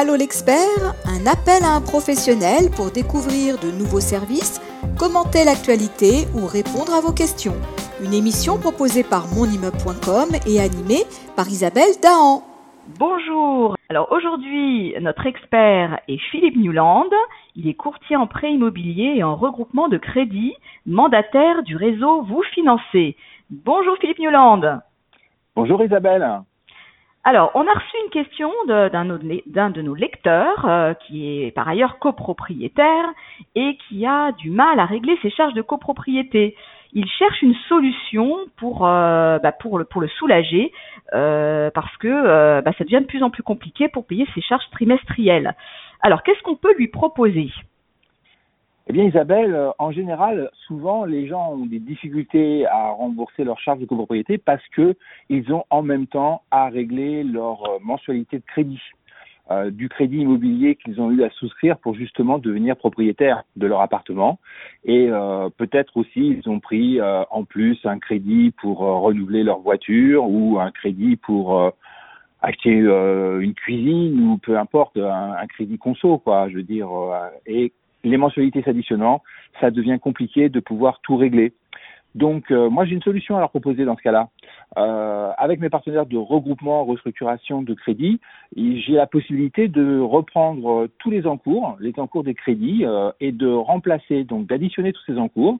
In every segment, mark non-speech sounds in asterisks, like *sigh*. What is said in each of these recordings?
Allô l'expert, un appel à un professionnel pour découvrir de nouveaux services, commenter l'actualité ou répondre à vos questions. Une émission proposée par monimmeuble.com et animée par Isabelle Dahan. Bonjour. Alors aujourd'hui, notre expert est Philippe Newland. Il est courtier en prêt immobilier et en regroupement de crédit, mandataire du réseau Vous Financez. Bonjour Philippe Newland. Bonjour Isabelle. Alors, on a reçu une question d'un de, nos lecteurs euh, qui est par ailleurs copropriétaire et qui a du mal à régler ses charges de copropriété. Il cherche une solution pour, euh, bah, le soulager euh, parce que bah, ça devient de plus en plus compliqué pour payer ses charges trimestrielles. Alors, qu'est-ce qu'on peut lui proposer? Eh bien, Isabelle, euh, en général, souvent, les gens ont des difficultés à rembourser leurs charges de copropriété parce que ils ont en même temps à régler leur euh, mensualité de crédit. Euh, du crédit immobilier qu'ils ont eu à souscrire pour justement devenir propriétaires de leur appartement. Et peut-être aussi, ils ont pris en plus un crédit pour renouveler leur voiture ou un crédit pour acheter une cuisine ou peu importe, un, un, crédit conso, quoi, je veux dire. et les mensualités s'additionnant, ça devient compliqué de pouvoir tout régler. Donc, euh, moi, j'ai une solution à leur proposer dans ce cas-là. Euh, avec mes partenaires de regroupement, restructuration de crédit, j'ai la possibilité de reprendre euh, tous les encours, les encours des crédits, et de remplacer, donc d'additionner tous ces encours,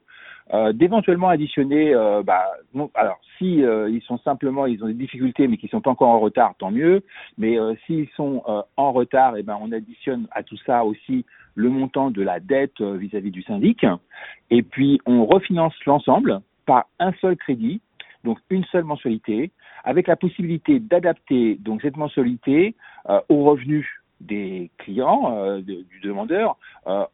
d'éventuellement additionner, bah, alors si ils sont simplement, ils ont des difficultés, mais qu'ils sont pas encore en retard, tant mieux. Mais s'ils sont en retard, et eh ben on additionne à tout ça aussi le montant de la dette euh, vis-à-vis du syndic, et puis on refinance l'ensemble par un seul crédit, donc une seule mensualité, avec la possibilité d'adapter donc cette mensualité euh, aux revenus des clients, euh, du demandeur,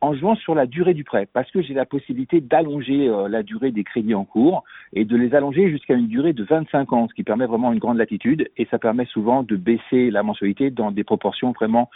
en jouant sur la durée du prêt, parce que j'ai la possibilité d'allonger la durée des crédits en cours et de les allonger jusqu'à une durée de 25 ans, ce qui permet vraiment une grande latitude et ça permet souvent de baisser la mensualité dans des proportions vraiment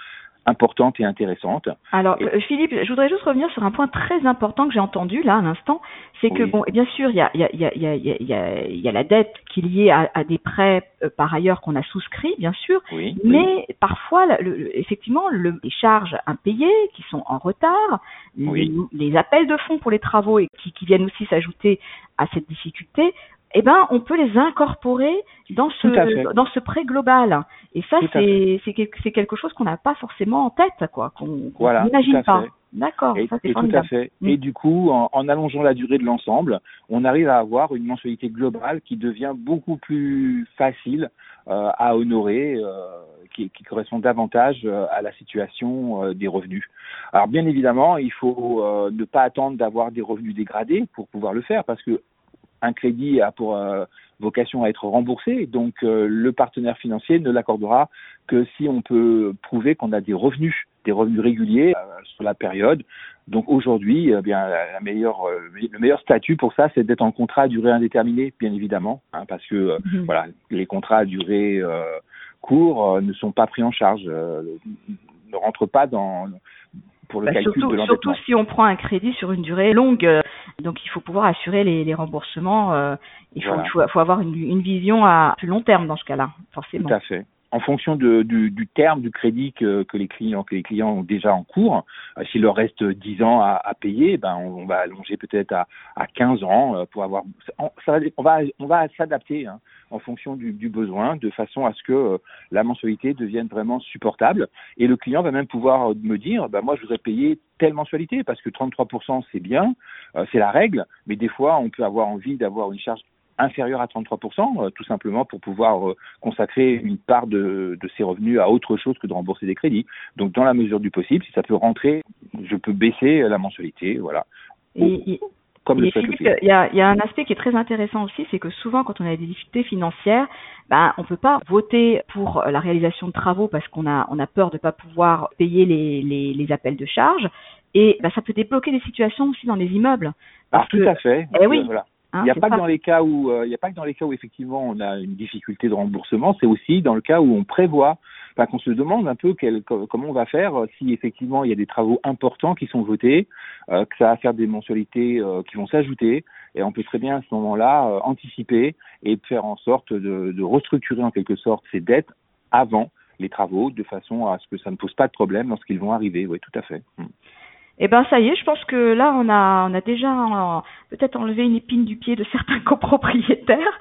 importante et intéressante. Alors, euh, Philippe, je voudrais juste revenir sur un point très important que j'ai entendu là à l'instant, c'est que bon, bien sûr, il y a, y, a, y, a, y, a, y a la dette qui est liée à, à des prêts euh, par ailleurs qu'on a souscrits, bien sûr, mais parfois, le, effectivement, le, les charges impayées qui sont en retard, les, les, appels de fonds pour les travaux et qui, qui viennent aussi s'ajouter à cette difficulté eh ben, on peut les incorporer dans ce dans ce prêt global. Et ça, c'est c'est quelque chose qu'on n'a pas forcément en tête, quoi, qu'on n'imagine pas. D'accord, ça c'est Tout à fait. Mm. Et du coup, en, en, allongeant la durée de l'ensemble, on arrive à avoir une mensualité globale qui devient beaucoup plus facile euh, à honorer, euh, qui, qui, correspond davantage euh, à la situation des revenus. Alors bien évidemment, il faut ne pas attendre d'avoir des revenus dégradés pour pouvoir le faire, parce que un crédit a pour euh, vocation à être remboursé, donc euh, le partenaire financier ne l'accordera que si on peut prouver qu'on a des revenus, des revenus réguliers euh, sur la période. Donc aujourd'hui, eh bien la meilleure, le meilleur statut pour ça, c'est d'être en contrat à durée indéterminée, bien évidemment, hein, parce que mhm. voilà, les contrats à durée courte ne sont pas pris en charge, ne rentrent pas dans pour le bah, calcul surtout, de surtout si on prend un crédit sur une durée longue, donc il faut pouvoir assurer les, les remboursements. Euh, il faut, faut, avoir une, une, vision à plus long terme dans ce cas-là, forcément. Tout à fait. En fonction du, terme du crédit que, les clients ont déjà en cours, euh, s'il leur reste 10 ans à, payer, ben on, va allonger peut-être à, à 15 ans euh, pour avoir. On, ça va, on va s'adapter. Hein en fonction du, du, besoin, de façon à ce que euh, la mensualité devienne vraiment supportable. Et le client va même pouvoir me dire, bah, moi je voudrais payer telle mensualité, parce que 33% c'est bien, c'est la règle, mais des fois on peut avoir envie d'avoir une charge inférieure à 33%, euh, tout simplement pour pouvoir consacrer une part de, de, ses revenus à autre chose que de rembourser des crédits. Donc dans la mesure du possible, si ça peut rentrer, je peux baisser la mensualité, voilà. Et, il y a, y a, un aspect qui est très intéressant aussi, c'est que souvent quand on a des difficultés financières, ben, on peut pas voter pour la réalisation de travaux parce qu'on a, on a peur de pas pouvoir payer les, les, les appels de charges. Et ben, ça peut débloquer des situations aussi dans les immeubles. Ah, tout à fait. Eh oui. Hein, il n'y a pas que dans les cas où euh, il n'y a pas que dans les cas où effectivement on a une difficulté de remboursement, c'est aussi dans le cas où on prévoit, enfin qu'on se demande un peu quel, comment on va faire euh, si effectivement il y a des travaux importants qui sont votés, euh, que ça va faire des mensualités qui vont s'ajouter, et on peut très bien à ce moment-là anticiper et faire en sorte de, de restructurer en quelque sorte ces dettes avant les travaux de façon à ce que ça ne pose pas de problème lorsqu'ils vont arriver. Oui, tout à fait. Eh ben ça y est, je pense que là on a on a déjà peut-être enlevé une épine du pied de certains *laughs* copropriétaires,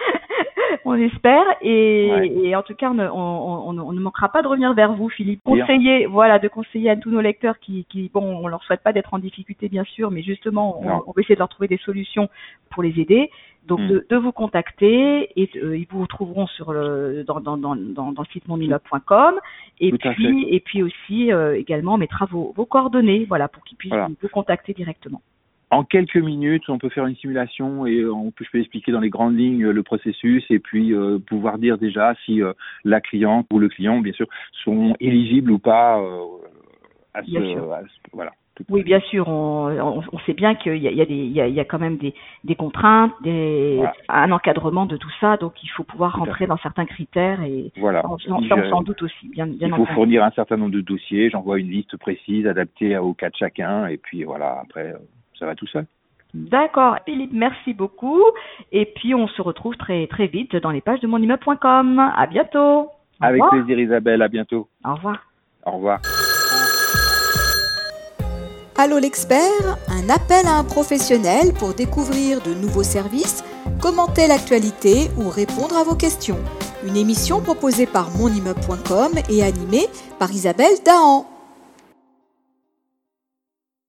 *laughs* on espère, et, en tout cas on, on, on, ne manquera pas de revenir vers vous, Philippe, conseiller, voilà, de conseiller à tous nos lecteurs qui, qui bon, on leur souhaite pas d'être en difficulté bien sûr, mais justement on, va essayer de leur trouver des solutions pour les aider. Donc hmm. de, vous contacter et euh, ils vous trouveront sur le dans dans dans dans, le site monimmeuble.com et puis et puis aussi euh, également on mettra vos, vos coordonnées voilà pour qu'ils puissent vous contacter directement. En quelques minutes, on peut faire une simulation et on peut, je peux expliquer dans les grandes lignes le processus et puis euh, pouvoir dire déjà si la cliente ou le client, bien sûr, sont éligibles ou pas à ce, voilà. Oui, bien sûr, on, on, sait bien qu'il y a, il y, a des, il y, a, quand même des, des contraintes, des, un encadrement de tout ça, donc il faut pouvoir rentrer dans certains critères et voilà. on, s'en doute aussi. Bien, bien il faut fournir un certain nombre de dossiers, j'envoie une liste précise adaptée au cas de chacun et puis voilà, après ça va tout seul. D'accord, Philippe, merci beaucoup. Et puis on se retrouve très très vite dans les pages de monimmeuble.com. À bientôt. Avec plaisir Isabelle, à bientôt. Au revoir. Au revoir. Allô l'expert, un appel à un professionnel pour découvrir de nouveaux services, commenter l'actualité ou répondre à vos questions. Une émission proposée par monimmeuble.com et animée par Isabelle Dahan.